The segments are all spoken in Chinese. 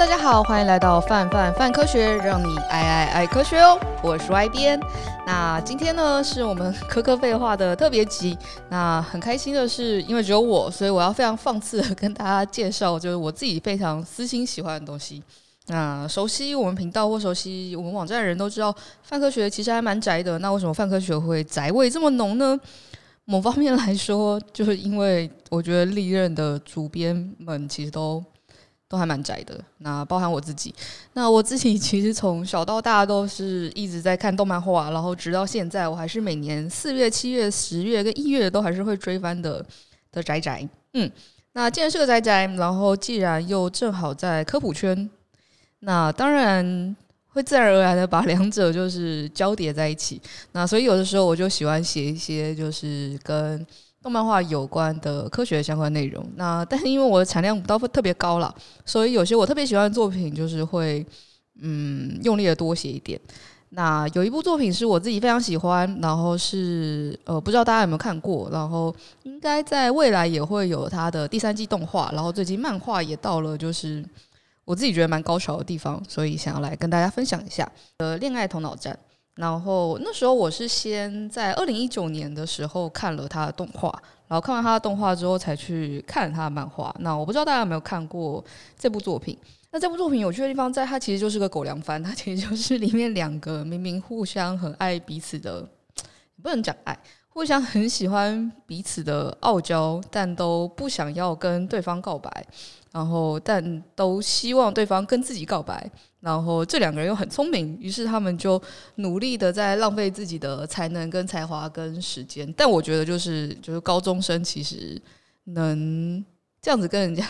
大家好，欢迎来到范范范科学，让你爱爱爱科学哦。我是 Y 编。那今天呢，是我们科科废话的特别集。那很开心的是，因为只有我，所以我要非常放肆的跟大家介绍，就是我自己非常私心喜欢的东西。那熟悉我们频道或熟悉我们网站的人都知道，范科学其实还蛮宅的。那为什么范科学会宅味这么浓呢？某方面来说，就是因为我觉得历任的主编们其实都。都还蛮宅的，那包含我自己。那我自己其实从小到大都是一直在看动漫画，然后直到现在，我还是每年四月、七月、十月跟一月都还是会追番的的宅宅。嗯，那既然是个宅宅，然后既然又正好在科普圈，那当然会自然而然的把两者就是交叠在一起。那所以有的时候我就喜欢写一些就是跟。动漫画有关的科学相关内容，那 但是因为我的产量不到特别高啦，所以有些我特别喜欢的作品就是会嗯用力的多写一点。那有一部作品是我自己非常喜欢，然后是呃不知道大家有没有看过，然后应该在未来也会有它的第三季动画，然后最近漫画也到了就是我自己觉得蛮高潮的地方，所以想要来跟大家分享一下呃恋爱头脑战。然后那时候我是先在二零一九年的时候看了他的动画，然后看完他的动画之后才去看他的漫画。那我不知道大家有没有看过这部作品？那这部作品有趣的地方在，它其实就是个狗粮番，它其实就是里面两个明明互相很爱彼此的，不能讲爱，互相很喜欢彼此的傲娇，但都不想要跟对方告白，然后但都希望对方跟自己告白。然后这两个人又很聪明，于是他们就努力的在浪费自己的才能、跟才华、跟时间。但我觉得，就是就是高中生其实能这样子跟人家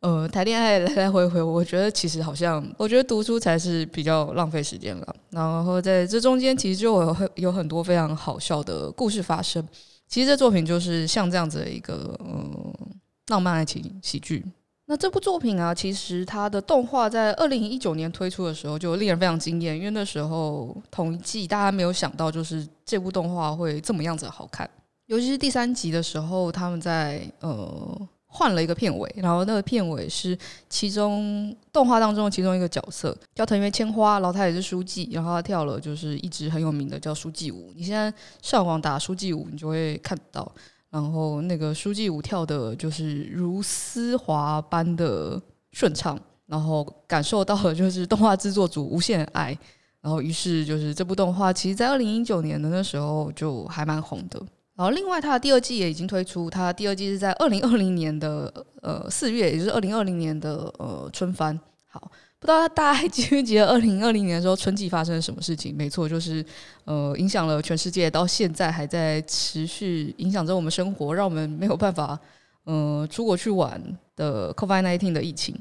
呃谈恋爱来来回回，我觉得其实好像，我觉得读书才是比较浪费时间了。然后在这中间，其实就有很有很多非常好笑的故事发生。其实这作品就是像这样子的一个呃浪漫爱情喜剧。那这部作品啊，其实它的动画在二零一九年推出的时候就令人非常惊艳，因为那时候同一季大家没有想到，就是这部动画会这么样子好看。尤其是第三集的时候，他们在呃换了一个片尾，然后那个片尾是其中动画当中其中一个角色叫藤原千花，然后他也是书记，然后他跳了就是一支很有名的叫书记舞。你现在上网打书记舞，你就会看到。然后那个书记舞跳的就是如丝滑般的顺畅，然后感受到了就是动画制作组无限爱，然后于是就是这部动画其实在二零一九年的那时候就还蛮红的。然后另外它的第二季也已经推出，它第二季是在二零二零年的呃四月，也就是二零二零年的呃春番。好。不知道大家还记不记得二零二零年的时候春季发生了什么事情？没错，就是呃影响了全世界，到现在还在持续影响着我们生活，让我们没有办法呃出国去玩的 COVID-19 的疫情。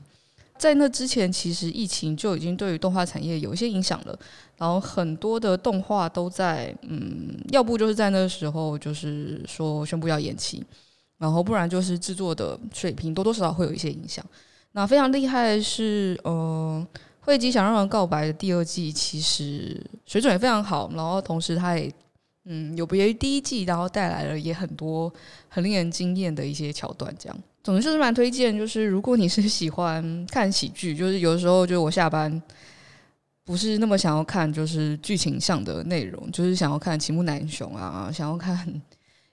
在那之前，其实疫情就已经对于动画产业有一些影响了，然后很多的动画都在嗯，要不就是在那时候就是说宣布要延期，然后不然就是制作的水平多多少少会有一些影响。那非常厉害的是，呃，辉夜姬想让人告白的第二季其实水准也非常好，然后同时它也嗯有别于第一季，然后带来了也很多很令人惊艳的一些桥段，这样，总之就是蛮推荐。就是如果你是喜欢看喜剧，就是有时候就我下班不是那么想要看就是剧情上的内容，就是想要看齐木楠雄啊，想要看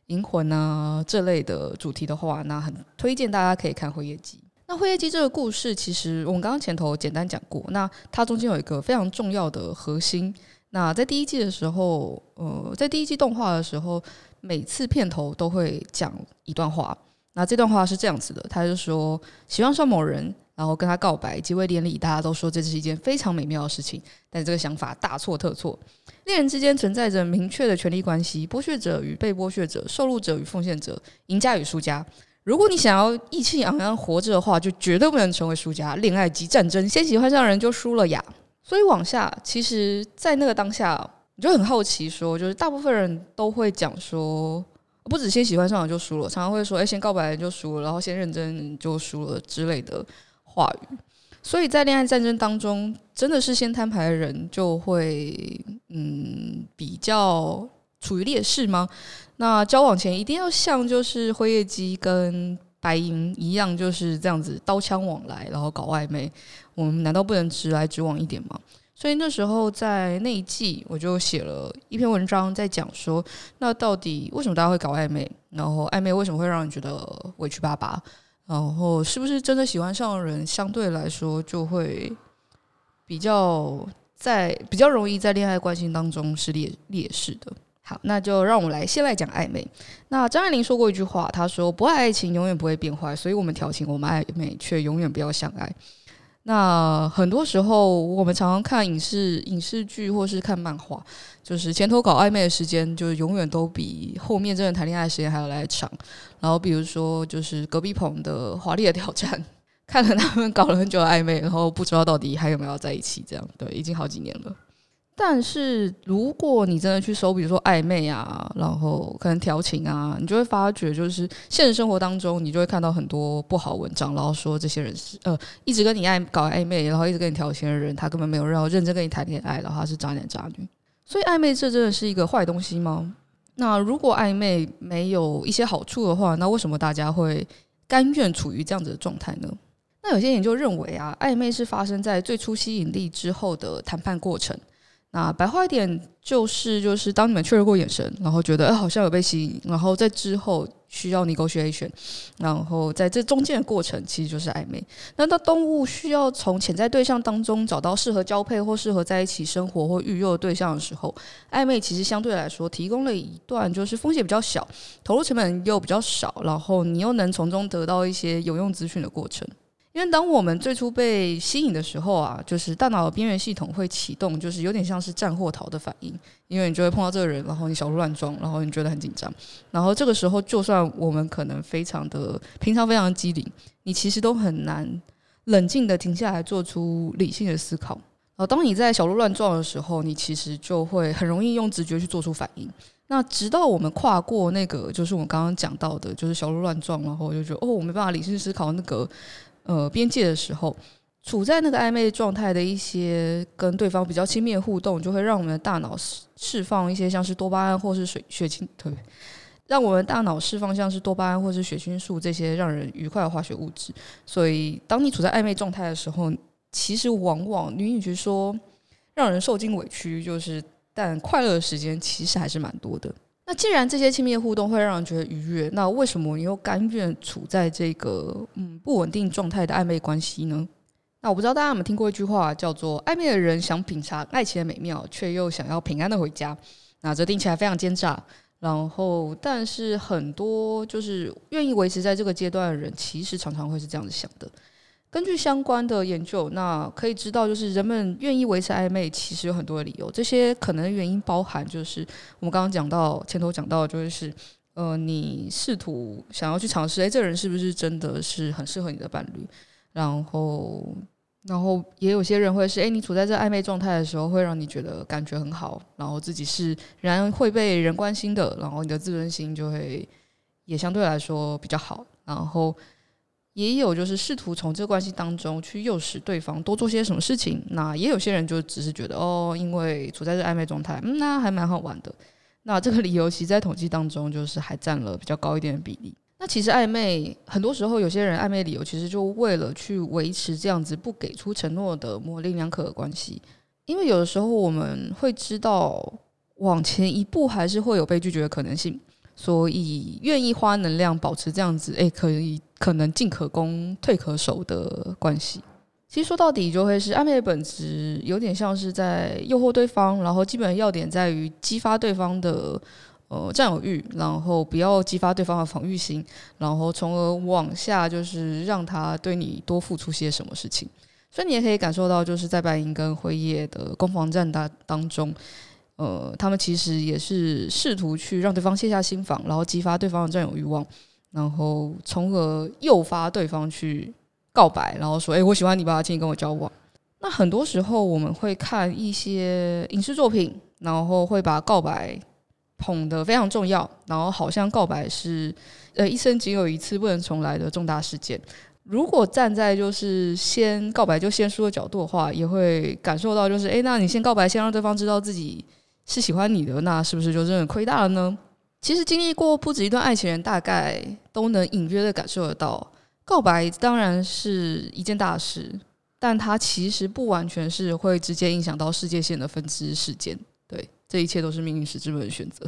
银魂啊这类的主题的话，那很推荐大家可以看辉夜姬。那辉夜姬这个故事，其实我们刚刚前头简单讲过。那它中间有一个非常重要的核心。那在第一季的时候，呃，在第一季动画的时候，每次片头都会讲一段话。那这段话是这样子的，他就说喜欢上某人，然后跟他告白，结为连理，大家都说这是一件非常美妙的事情。但这个想法大错特错，恋人之间存在着明确的权利关系，剥削者与被剥削者，受辱者与奉献者，赢家与输家。如果你想要意气昂昂活着的话，就绝对不能成为输家。恋爱即战争，先喜欢上人就输了呀。所以往下，其实，在那个当下，你就很好奇，说，就是大部分人都会讲说，不止先喜欢上了就输了，常常会说，哎，先告白就输了，然后先认真就输了之类的话语。所以在恋爱战争当中，真的是先摊牌的人就会，嗯，比较处于劣势吗？那交往前一定要像就是辉夜姬跟白银一样就是这样子刀枪往来，然后搞暧昧，我们难道不能直来直往一点吗？所以那时候在那一季，我就写了一篇文章，在讲说，那到底为什么大家会搞暧昧？然后暧昧为什么会让人觉得委屈巴巴？然后是不是真的喜欢上的人，相对来说就会比较在比较容易在恋爱关系当中是劣劣势的？好，那就让我们来先来讲暧昧。那张爱玲说过一句话，她说：“不爱爱情永远不会变坏，所以我们调情，我们暧昧却永远不要相爱。”那很多时候，我们常常看影视影视剧或是看漫画，就是前头搞暧昧的时间，就是永远都比后面真的谈恋爱的时间还要来长。然后比如说，就是隔壁棚的《华丽的挑战》，看了他们搞了很久的暧昧，然后不知道到底还有没有在一起，这样对，已经好几年了。但是如果你真的去搜，比如说暧昧啊，然后可能调情啊，你就会发觉，就是现实生活当中，你就会看到很多不好文章，然后说这些人是呃一直跟你爱搞暧昧，然后一直跟你调情的人，他根本没有让认真跟你谈恋爱，然后他是渣男渣女。所以暧昧这真的是一个坏东西吗？那如果暧昧没有一些好处的话，那为什么大家会甘愿处于这样子的状态呢？那有些研究认为啊，暧昧是发生在最初吸引力之后的谈判过程。那白话一点就是，就是当你们确认过眼神，然后觉得哎好像有被吸引，然后在之后需要 negotiation，然后在这中间的过程其实就是暧昧。那当动物需要从潜在对象当中找到适合交配或适合在一起生活或育幼的对象的时候，暧昧其实相对来说提供了一段就是风险比较小、投入成本又比较少，然后你又能从中得到一些有用资讯的过程。因为当我们最初被吸引的时候啊，就是大脑边缘系统会启动，就是有点像是战或逃的反应。因为你就会碰到这个人，然后你小鹿乱撞，然后你觉得很紧张。然后这个时候，就算我们可能非常的平常、非常的机灵，你其实都很难冷静的停下来做出理性的思考。然后当你在小鹿乱撞的时候，你其实就会很容易用直觉去做出反应。那直到我们跨过那个，就是我们刚刚讲到的，就是小鹿乱撞，然后就觉得哦，我没办法理性思考那个。呃，边界的时候，处在那个暧昧状态的一些跟对方比较亲密的互动，就会让我们的大脑释释放一些像是多巴胺或是血血清，对，让我们大脑释放像是多巴胺或是血清素这些让人愉快的化学物质。所以，当你处在暧昧状态的时候，其实往往女与其说让人受尽委屈，就是但快乐的时间其实还是蛮多的。那既然这些亲密的互动会让人觉得愉悦，那为什么你又甘愿处在这个嗯不稳定状态的暧昧关系呢？那我不知道大家有没有听过一句话，叫做“暧昧的人想品尝爱情的美妙，却又想要平安的回家”。那这听起来非常奸诈。然后，但是很多就是愿意维持在这个阶段的人，其实常常会是这样子想的。根据相关的研究，那可以知道，就是人们愿意维持暧昧，其实有很多的理由。这些可能原因包含，就是我们刚刚讲到前头讲到，就是呃，你试图想要去尝试，诶，这人是不是真的是很适合你的伴侣？然后，然后也有些人会是，诶，你处在这暧昧状态的时候，会让你觉得感觉很好，然后自己是然会被人关心的，然后你的自尊心就会也相对来说比较好，然后。也有就是试图从这个关系当中去诱使对方多做些什么事情，那也有些人就只是觉得哦，因为处在这暧昧状态，嗯，那还蛮好玩的。那这个理由其实在统计当中就是还占了比较高一点的比例。那其实暧昧很多时候有些人暧昧理由其实就为了去维持这样子不给出承诺的模棱两可的关系，因为有的时候我们会知道往前一步还是会有被拒绝的可能性。所以愿意花能量保持这样子，诶，可以可能进可攻退可守的关系。其实说到底，就会是暧昧的本质有点像是在诱惑对方，然后基本的要点在于激发对方的呃占有欲，然后不要激发对方的防御心，然后从而往下就是让他对你多付出些什么事情。所以你也可以感受到，就是在白银跟辉夜的攻防战当当中。呃，他们其实也是试图去让对方卸下心防，然后激发对方的占有欲望，然后从而诱发对方去告白，然后说：“哎，我喜欢你吧，请你跟我交往。”那很多时候我们会看一些影视作品，然后会把告白捧得非常重要，然后好像告白是呃一生仅有一次不能重来的重大事件。如果站在就是先告白就先输的角度的话，也会感受到就是：哎，那你先告白，先让对方知道自己。是喜欢你的，那是不是就真的亏大了呢？其实经历过不止一段爱情人，大概都能隐约的感受得到，告白当然是一件大事，但它其实不完全是会直接影响到世界线的分支事件。对，这一切都是命运使之们的选择。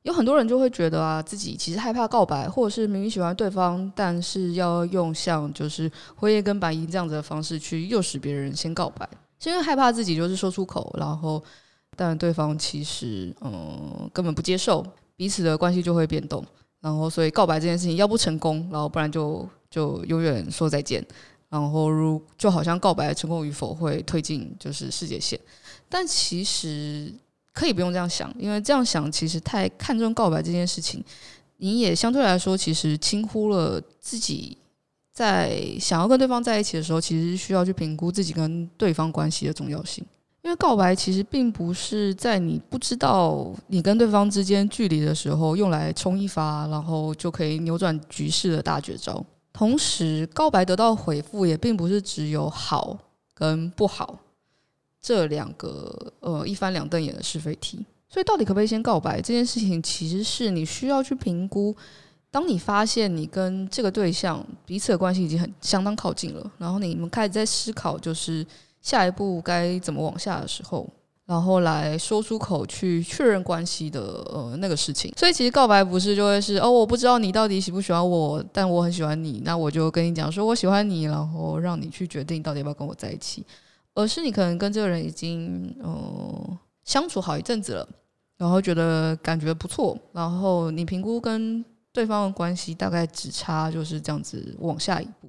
有很多人就会觉得啊，自己其实害怕告白，或者是明明喜欢对方，但是要用像就是辉夜跟白银这样子的方式去诱使别人先告白，是因为害怕自己就是说出口，然后但对方其实嗯根本不接受，彼此的关系就会变动，然后所以告白这件事情要不成功，然后不然就就永远说再见，然后如就好像告白成功与否会推进就是世界线，但其实。可以不用这样想，因为这样想其实太看重告白这件事情，你也相对来说其实轻忽了自己在想要跟对方在一起的时候，其实需要去评估自己跟对方关系的重要性。因为告白其实并不是在你不知道你跟对方之间距离的时候用来冲一发，然后就可以扭转局势的大绝招。同时，告白得到回复也并不是只有好跟不好。这两个呃一翻两瞪眼的是非题，所以到底可不可以先告白这件事情，其实是你需要去评估。当你发现你跟这个对象彼此的关系已经很相当靠近了，然后你们开始在思考就是下一步该怎么往下的时候，然后来说出口去确认关系的呃那个事情。所以其实告白不是就会是哦，我不知道你到底喜不喜欢我，但我很喜欢你，那我就跟你讲说我喜欢你，然后让你去决定到底要不要跟我在一起。而是你可能跟这个人已经呃相处好一阵子了，然后觉得感觉不错，然后你评估跟对方的关系大概只差就是这样子往下一步，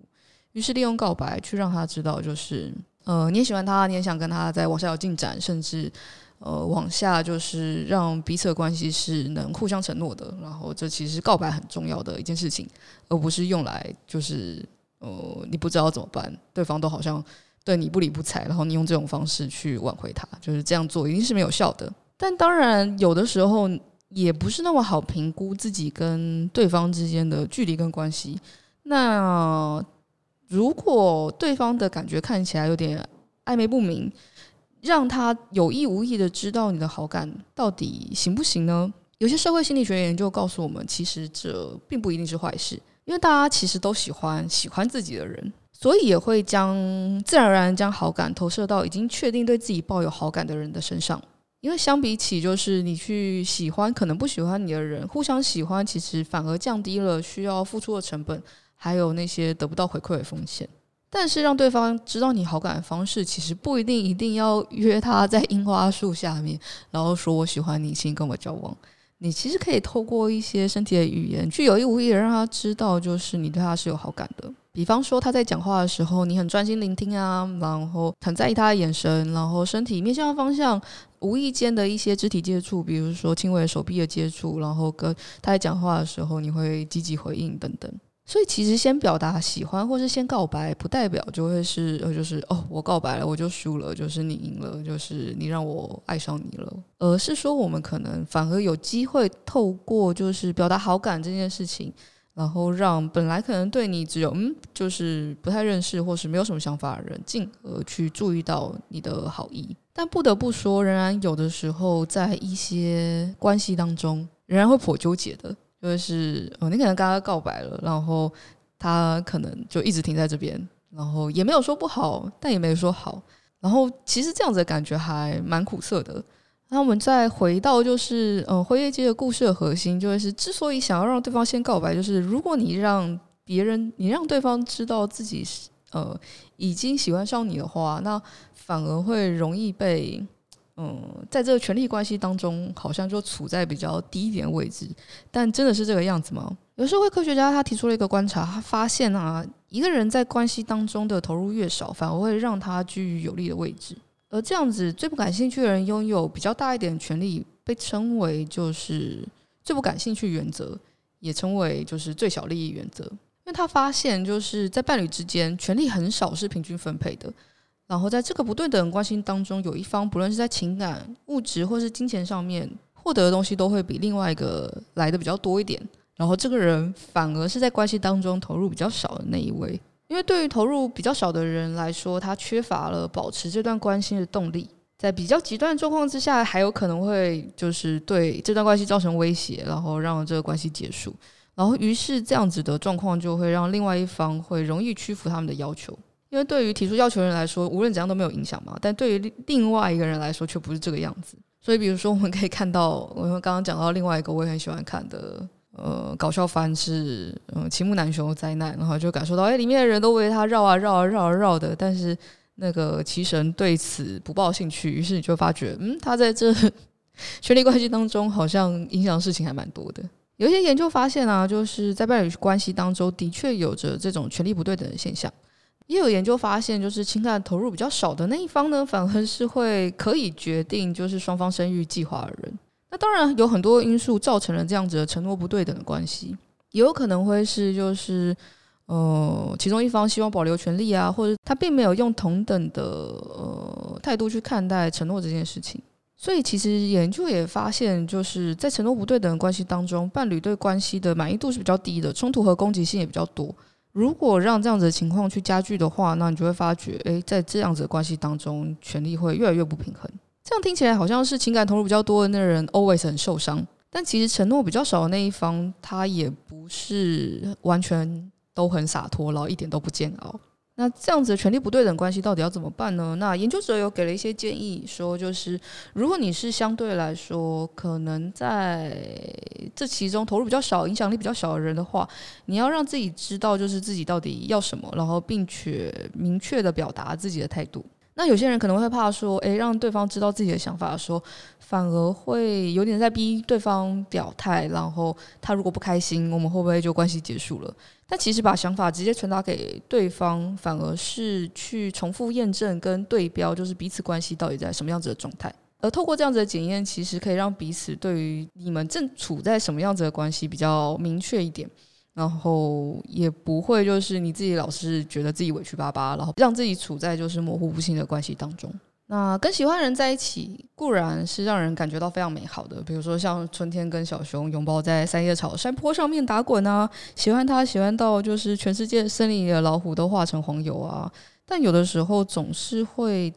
于是利用告白去让他知道，就是呃你也喜欢他，你也想跟他再往下有进展，甚至呃往下就是让彼此的关系是能互相承诺的。然后这其实是告白很重要的一件事情，而不是用来就是呃你不知道怎么办，对方都好像。对你不理不睬，然后你用这种方式去挽回他，就是这样做一定是没有效的。但当然，有的时候也不是那么好评估自己跟对方之间的距离跟关系。那如果对方的感觉看起来有点暧昧不明，让他有意无意的知道你的好感到底行不行呢？有些社会心理学研究告诉我们，其实这并不一定是坏事，因为大家其实都喜欢喜欢自己的人。所以也会将自然而然将好感投射到已经确定对自己抱有好感的人的身上，因为相比起就是你去喜欢可能不喜欢你的人，互相喜欢其实反而降低了需要付出的成本，还有那些得不到回馈的风险。但是让对方知道你好感的方式，其实不一定一定要约他在樱花树下面，然后说我喜欢你，请跟我交往。你其实可以透过一些身体的语言，去有意无意的让他知道，就是你对他是有好感的。比方说他在讲话的时候，你很专心聆听啊，然后很在意他的眼神，然后身体面向的方向，无意间的一些肢体接触，比如说轻微的手臂的接触，然后跟他在讲话的时候，你会积极回应等等。所以其实先表达喜欢或是先告白，不代表就会是呃，就是哦，我告白了我就输了，就是你赢了，就是你让我爱上你了，而是说我们可能反而有机会透过就是表达好感这件事情。然后让本来可能对你只有嗯，就是不太认识或是没有什么想法的人，进而去注意到你的好意。但不得不说，仍然有的时候在一些关系当中，仍然会颇纠结的。就是哦，你可能跟他告白了，然后他可能就一直停在这边，然后也没有说不好，但也没有说好。然后其实这样子的感觉还蛮苦涩的。那我们再回到就是，嗯，辉夜姬的故事的核心，就是之所以想要让对方先告白，就是如果你让别人，你让对方知道自己是呃已经喜欢上你的话，那反而会容易被，嗯，在这个权力关系当中，好像就处在比较低一点的位置。但真的是这个样子吗？有社会科学家他提出了一个观察，他发现啊，一个人在关系当中的投入越少，反而会让他居于有利的位置。而这样子，最不感兴趣的人拥有比较大一点的权利，被称为就是最不感兴趣原则，也称为就是最小利益原则。因为他发现，就是在伴侣之间，权力很少是平均分配的。然后在这个不对等关系当中，有一方不论是在情感、物质或是金钱上面获得的东西，都会比另外一个来的比较多一点。然后这个人反而是在关系当中投入比较少的那一位。因为对于投入比较少的人来说，他缺乏了保持这段关系的动力，在比较极端的状况之下，还有可能会就是对这段关系造成威胁，然后让这个关系结束。然后于是这样子的状况就会让另外一方会容易屈服他们的要求，因为对于提出要求的人来说，无论怎样都没有影响嘛。但对于另外一个人来说，却不是这个样子。所以，比如说，我们可以看到，我们刚刚讲到另外一个我也很喜欢看的，呃，搞笑番是，嗯，齐木楠雄的灾难，然后就感受到，哎，里面的人都围他绕啊绕啊绕啊绕的，但是那个齐神对此不抱兴趣，于是你就发觉，嗯，他在这 权力关系当中，好像影响事情还蛮多的。有一些研究发现啊，就是在伴侣关系当中，的确有着这种权力不对等的现象。也有研究发现，就是情感投入比较少的那一方呢，反而是会可以决定就是双方生育计划的人。那当然有很多因素造成了这样子的承诺不对等的关系，也有可能会是就是呃其中一方希望保留权利啊，或者他并没有用同等的呃态度去看待承诺这件事情。所以其实研究也发现，就是在承诺不对等的关系当中，伴侣对关系的满意度是比较低的，冲突和攻击性也比较多。如果让这样子的情况去加剧的话，那你就会发觉，诶，在这样子的关系当中，权力会越来越不平衡。这样听起来好像是情感投入比较多的那人 always 很受伤，但其实承诺比较少的那一方，他也不是完全都很洒脱，然后一点都不煎熬。那这样子的权力不对等关系到底要怎么办呢？那研究者有给了一些建议，说就是如果你是相对来说可能在这其中投入比较少、影响力比较小的人的话，你要让自己知道就是自己到底要什么，然后并且明确的表达自己的态度。那有些人可能会怕说，诶，让对方知道自己的想法，说反而会有点在逼对方表态，然后他如果不开心，我们会不会就关系结束了？但其实把想法直接传达给对方，反而是去重复验证跟对标，就是彼此关系到底在什么样子的状态。而透过这样子的检验，其实可以让彼此对于你们正处在什么样子的关系比较明确一点。然后也不会就是你自己老是觉得自己委屈巴巴，然后让自己处在就是模糊不清的关系当中。那跟喜欢的人在一起固然是让人感觉到非常美好的，比如说像春天跟小熊拥抱在三叶草山坡上面打滚啊，喜欢他喜欢到就是全世界森林里的老虎都化成黄油啊。但有的时候总是会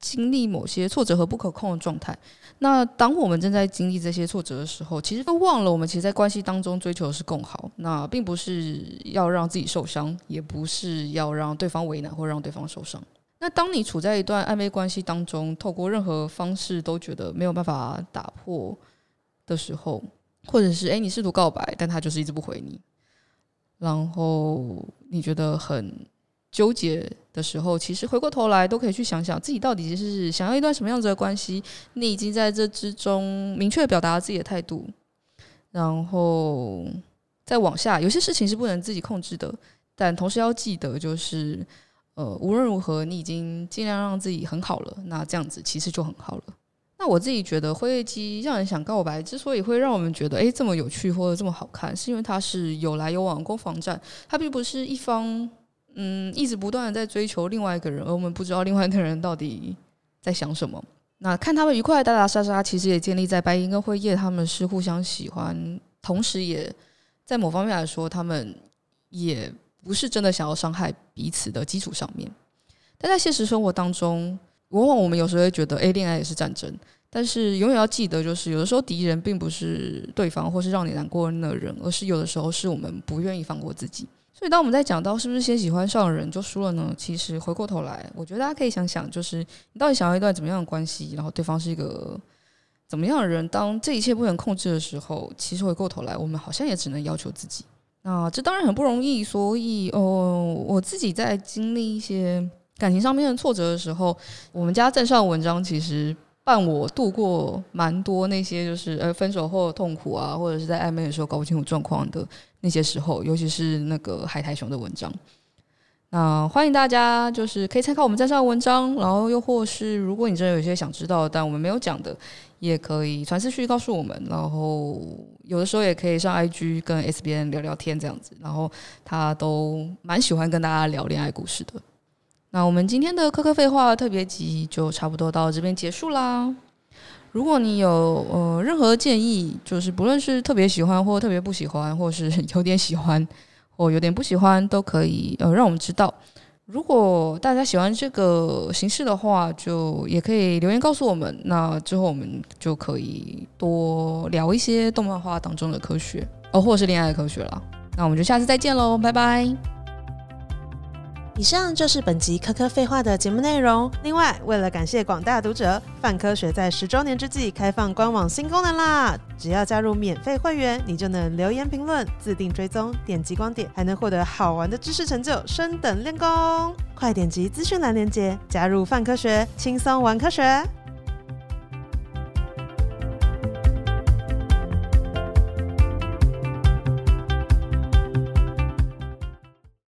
经历某些挫折和不可控的状态。那当我们正在经历这些挫折的时候，其实都忘了我们其实，在关系当中追求的是更好。那并不是要让自己受伤，也不是要让对方为难或让对方受伤。那当你处在一段暧昧关系当中，透过任何方式都觉得没有办法打破的时候，或者是诶，你试图告白，但他就是一直不回你，然后你觉得很。纠结的时候，其实回过头来都可以去想想自己到底是想要一段什么样子的关系。你已经在这之中明确表达了自己的态度，然后再往下，有些事情是不能自己控制的，但同时要记得，就是呃，无论如何，你已经尽量让自己很好了。那这样子其实就很好了。那我自己觉得《灰夜姬让人想告白》之所以会让我们觉得诶这么有趣或者这么好看，是因为它是有来有往攻防战，它并不是一方。嗯，一直不断的在追求另外一个人，而我们不知道另外一个人到底在想什么。那看他们愉快的打打杀杀，其实也建立在白银跟辉夜他们是互相喜欢，同时也在某方面来说，他们也不是真的想要伤害彼此的基础上面。但在现实生活当中，往往我们有时候会觉得，诶，恋爱也是战争。但是永远要记得，就是有的时候敌人并不是对方，或是让你难过的人，而是有的时候是我们不愿意放过自己。所以，当我们在讲到是不是先喜欢上人就输了呢？其实回过头来，我觉得大家可以想想，就是你到底想要一段怎么样的关系，然后对方是一个怎么样的人。当这一切不能控制的时候，其实回过头来，我们好像也只能要求自己。那这当然很不容易。所以，哦，我自己在经历一些感情上面的挫折的时候，我们家镇上文章其实伴我度过蛮多那些就是呃分手后的痛苦啊，或者是在暧昧的时候搞不清楚状况的。那些时候，尤其是那个海苔熊的文章，那欢迎大家就是可以参考我们站上的文章，然后又或是如果你真的有些想知道但我们没有讲的，也可以传私讯告诉我们，然后有的时候也可以上 IG 跟 SBN 聊聊天这样子，然后他都蛮喜欢跟大家聊恋爱故事的。那我们今天的科科废话特别集就差不多到这边结束啦。如果你有呃任何建议，就是不论是特别喜欢或特别不喜欢，或是有点喜欢或有点不喜欢，都可以呃让我们知道。如果大家喜欢这个形式的话，就也可以留言告诉我们。那之后我们就可以多聊一些动漫画当中的科学。哦，或者是恋爱的科学了。那我们就下次再见喽，拜拜。以上就是本集科科废话的节目内容。另外，为了感谢广大读者，泛科学在十周年之际开放官网新功能啦！只要加入免费会员，你就能留言评论、自定追踪、点击光点，还能获得好玩的知识成就，升等练功。快点击资讯栏链接，加入泛科学，轻松玩科学。